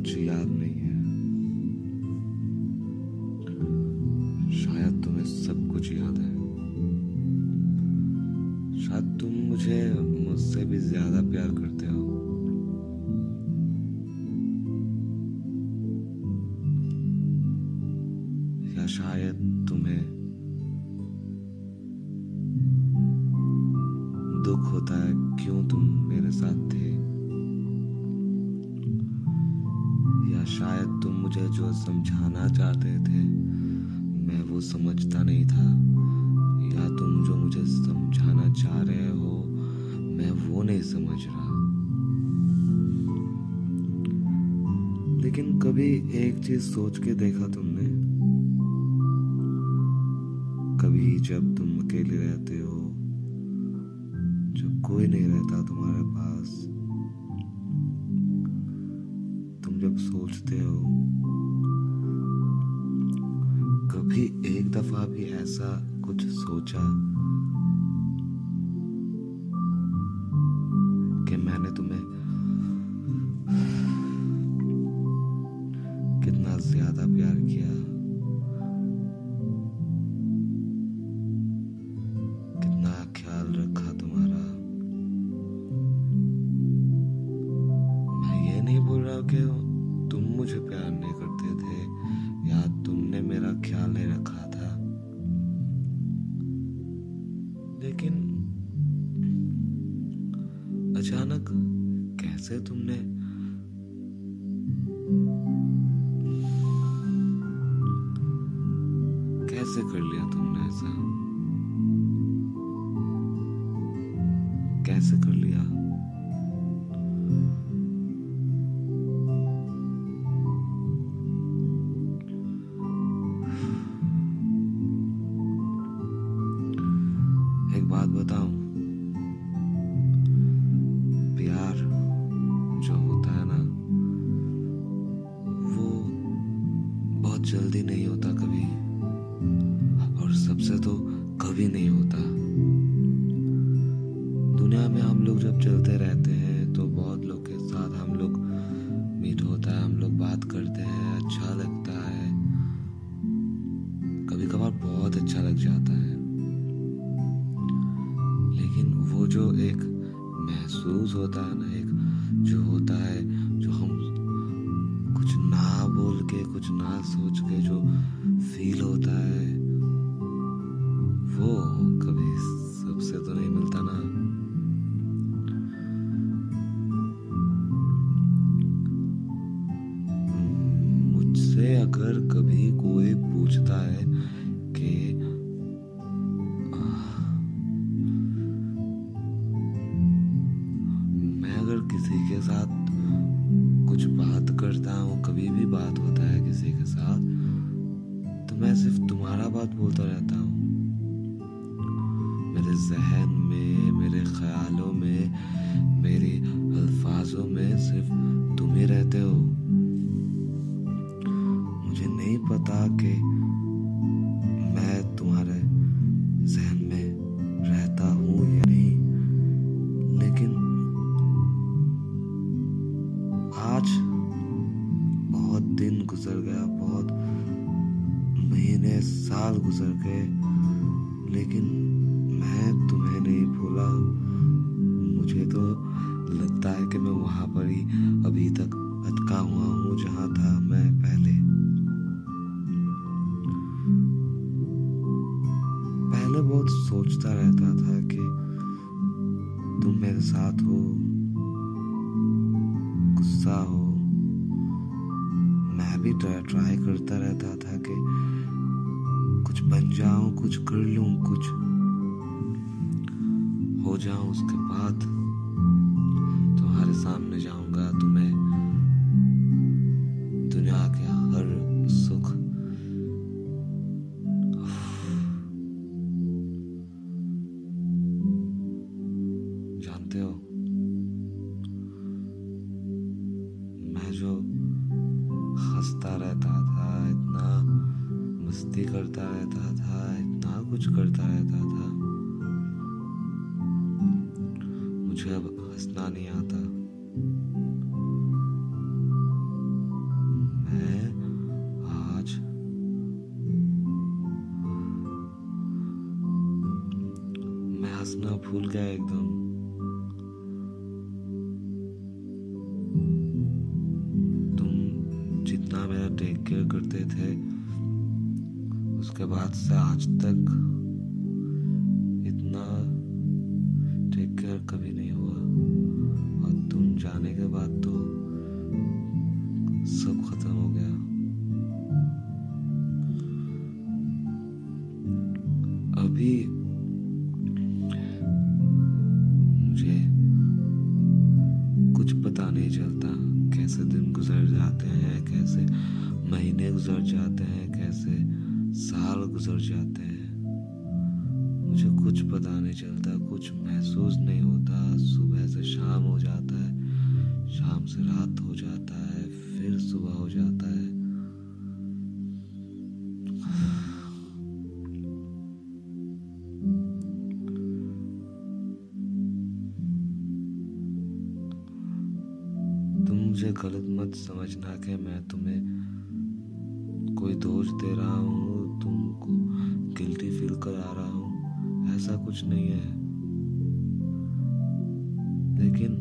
कुछ याद नहीं है। शायद तुम्हें सब कुछ याद है। शायद तुम मुझे मुझसे भी ज़्यादा प्यार करते हो। या शायद तुम्हें दुख होता है क्यों तुम मेरे साथ थे? शायद तुम मुझे जो समझाना चाहते थे, मैं वो समझता नहीं था। या तुम जो मुझे समझाना चाह रहे हो, मैं वो नहीं समझ रहा। लेकिन कभी एक चीज़ सोच के देखा तुमने? कभी जब तुम अकेले रहते हो, जब कोई नहीं रहता तुम्हारे पास जब सोचते हो? कभी एक दफ़ा भी ऐसा कुछ सोचा अचानक? कैसे तुमने बहुत जल्दी नहीं होता कभी। और सबसे तो कभी नहीं होता। अगर कभी भी ट्राई करता रहता था कि कुछ बन जाऊँ, कुछ कर लूँ, कुछ हो जाऊँ उसके बाद। तुम्हारे सामने जाऊँगा तुम्हें मुझे अब हंसना नहीं आता। मैं आज मैं हंसना भूल गया एकदम। तुम जितना मेरा टेक केयर करते थे, उसके बाद से आज तक अभी मुझे कुछ पता नहीं चलता कैसे दिन गुजर जाते हैं, कैसे महीने गुजर जाते हैं, कैसे साल गुजर जाते हैं। मुझे कुछ पता नहीं चलता, कुछ महसूस नहीं होता। सुबह से शाम हो जाता है, शाम से रात हो जाता है, फिर सुबह हो जाता है। मत समझना कि मैं तुम्हें कोई दोष दे रहा हूँ, तुमको गिल्टी फील करा रहा हूँ, ऐसा कुछ नहीं है। लेकिन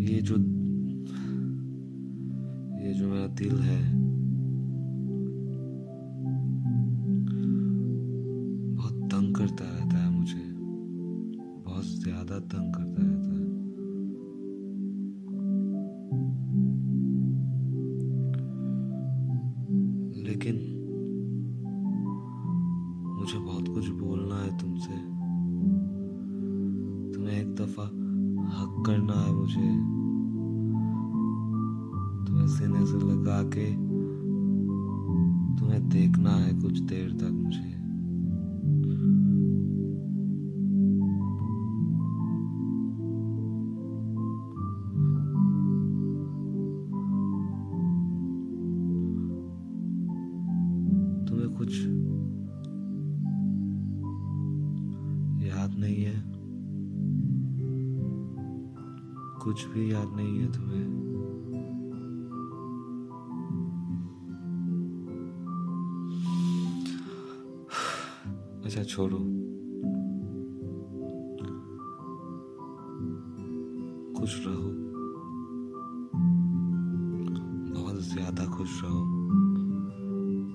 ये जो ये जो मेरा दिल है तुम्हें एक दफ़ा हक करना है मुझे। तुम्हें सीने से लगा के तुम्हें देखना है कुछ देर तक मुझे। अच्छा छोड़ो। खुश रहो। बहुत ज़्यादा खुश रहो।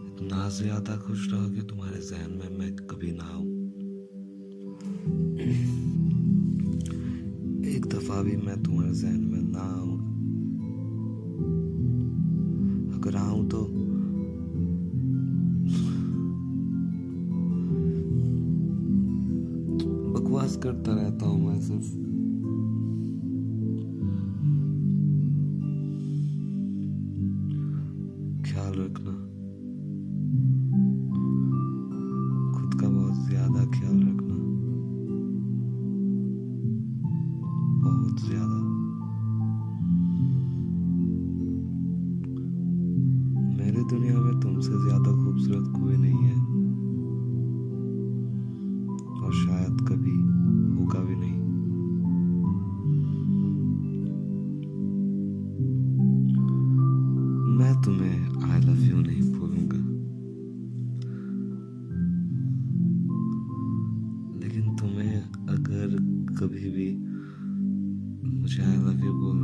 इतना ज़्यादा खुश रहो कि तुम्हारे जहन में मैं कभी ना आऊँ। एक दफ़ा भी मैं तुम्हारे जहन में ना आऊँ। Karlöckner. कभी भी मुझे आई लव यू बोल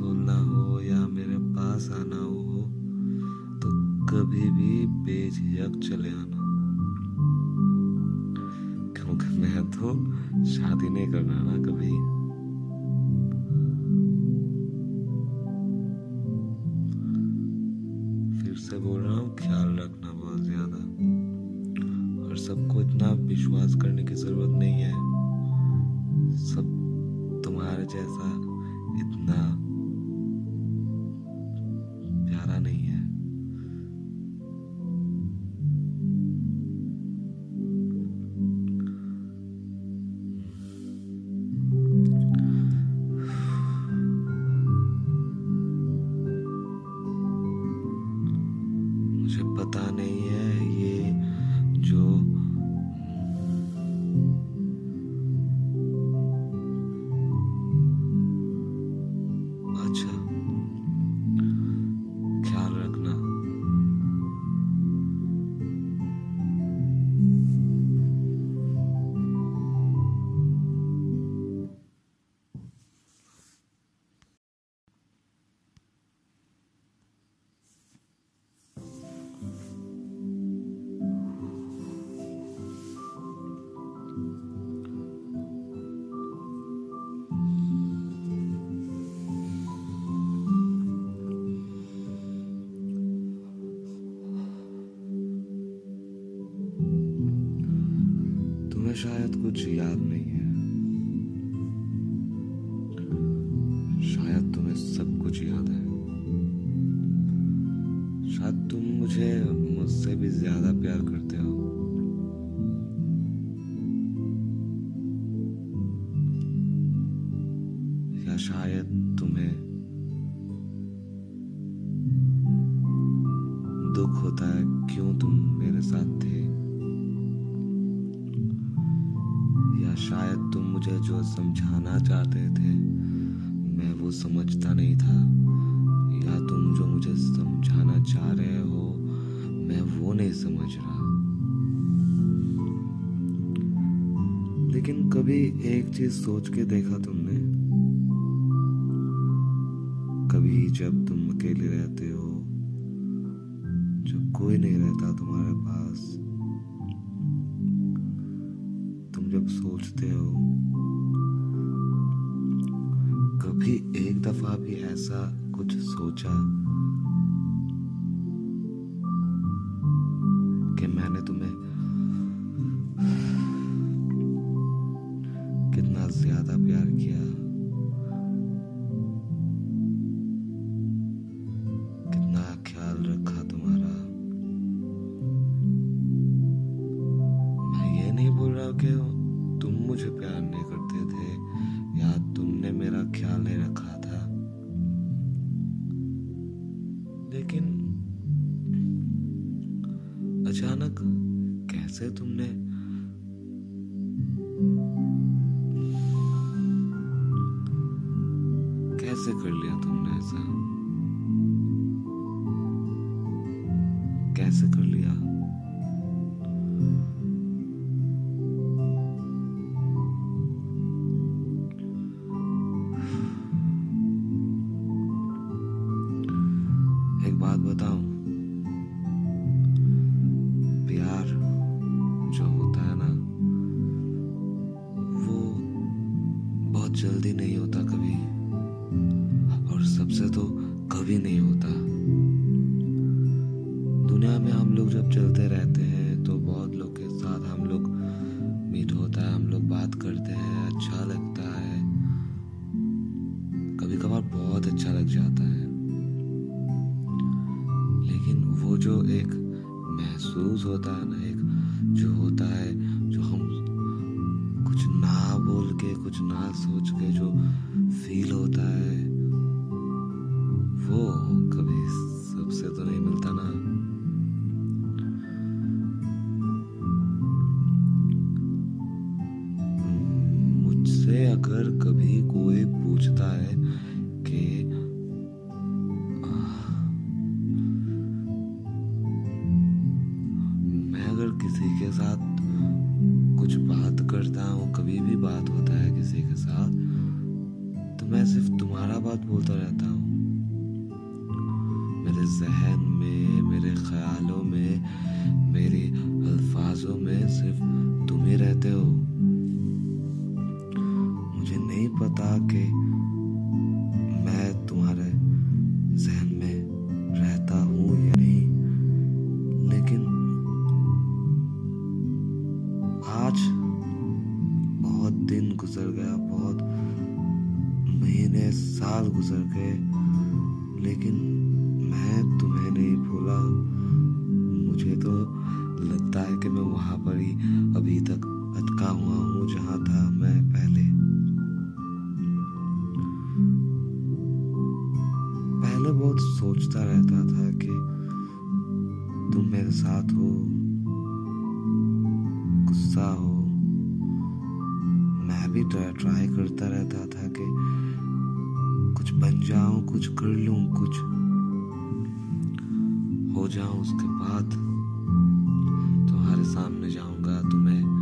बोलना हो या मेरे पास आना हो तो कभी भी बेझिझक चले आना। क्योंकि मैं तो शादी नहीं करना ना कभी। फिर से बोल रहा हूँ, ख्याल रखना बहुत ज़्यादा। और सबको इतना विश्वास करने की ज़रूरत कुछ याद नहीं है। शायद तुम्हें सब कुछ याद है। शायद तुम मुझे मुझसे भी ज़्यादा प्यार करते हो। या शायद तुम्हें मुझे जो समझाना चाहते थे, मैं वो समझता नहीं था। या तुम जो मुझे समझाना चाह रहे हो, मैं वो नहीं समझ रहा। लेकिन कभी एक चीज़ सोच के देखा तुमने? कभी जब तुम अकेले रहते हो, जब कोई नहीं रहता तुम्हारे पास, तुम जब सोचते हो कभी एक दफ़ा भी ऐसा कुछ सोचा लेकिन अचानक कैसे तुमने बहुत जल्दी नहीं होता कभी। और सबसे तो कभी नहीं होता। दुनिया में हम लोग जब चलते रहते अगर कभी कोई पूछता है भी ट्राई करता रहता था कि कुछ बन जाऊँ, कुछ कर लूँ, कुछ हो जाऊँ उसके बाद। तुम्हारे सामने जाऊँगा तुम्हें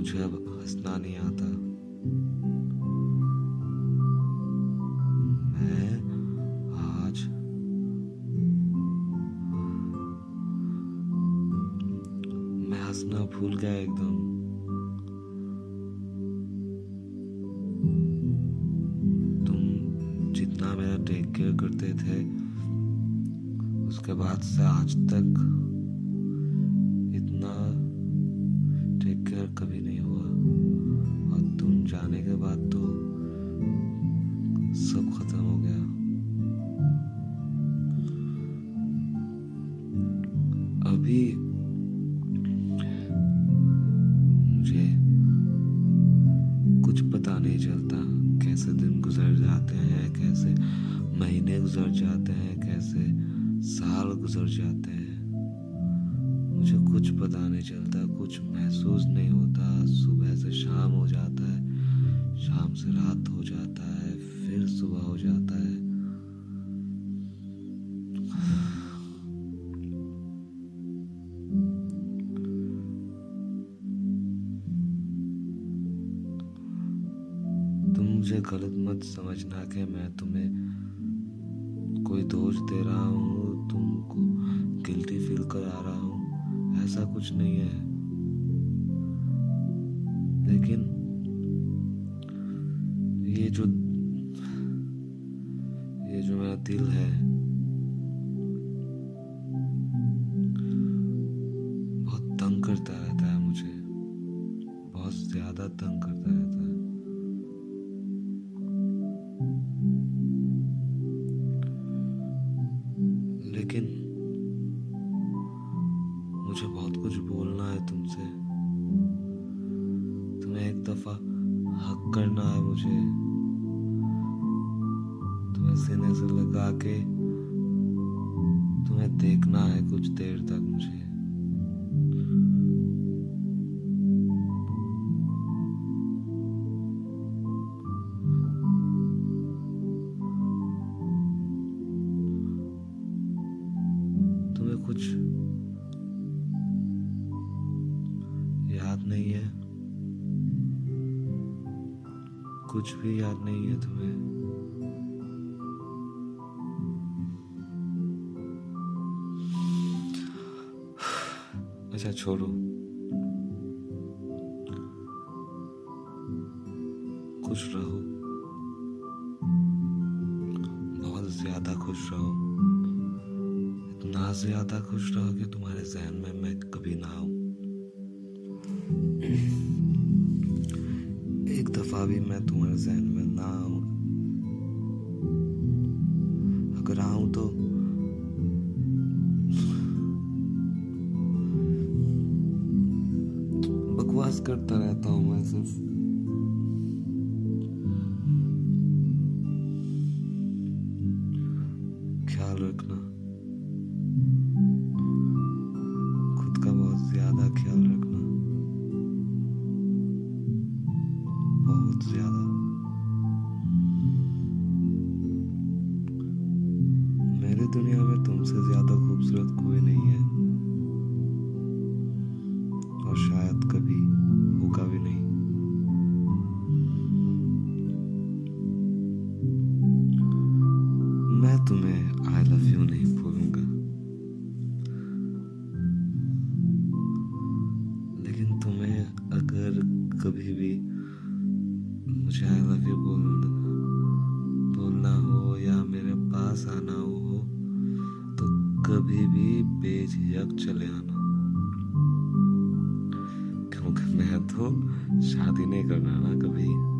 मुझे अब हंसना नहीं आता। मैं आज मैं हंसना भूल गया एकदम। तुम जितना मेरा टेक केयर करते थे, उसके बाद से आज तक अभी मुझे कुछ पता नहीं चलता कैसे दिन गुजर जाते हैं, कैसे महीने गुजर जाते हैं, कैसे साल गुजर जाते हैं। मुझे कुछ पता नहीं चलता, कुछ महसूस नहीं होता। सुबह से शाम हो जाता है, शाम से रात हो जाता है, फिर सुबह हो जाता है। गलत मत समझना कि मैं तुम्हें कोई दोष दे रहा हूँ, तुमको गिल्टी फील करा रहा हूँ, ऐसा कुछ नहीं है। लेकिन ये जो ये जो मेरा दिल है दफ़ा हक करना है मुझे। तुम्हें सीने से लगा के तुम्हें देखना है कुछ देर तक मुझे। नहीं है तुम्हें अच्छा छोड़ो। खुश रहो। बहुत ज़्यादा खुश रहो। इतना ज़्यादा खुश रहो कि तुम्हारे जहन में मैं कभी ना आऊँ। एक दफ़ा भी मैं तुम्हारे जहन में ना आऊँ। अगर आऊँ तो बकवास करता रहता हूँ मैं सिर्फ़। ख्याल रखना। कभी भी मुझे आई लव यू बोल बोलना हो या मेरे पास आना हो तो कभी भी बेझिझक चले आना। क्योंकि मैं तो शादी नहीं करना ना कभी।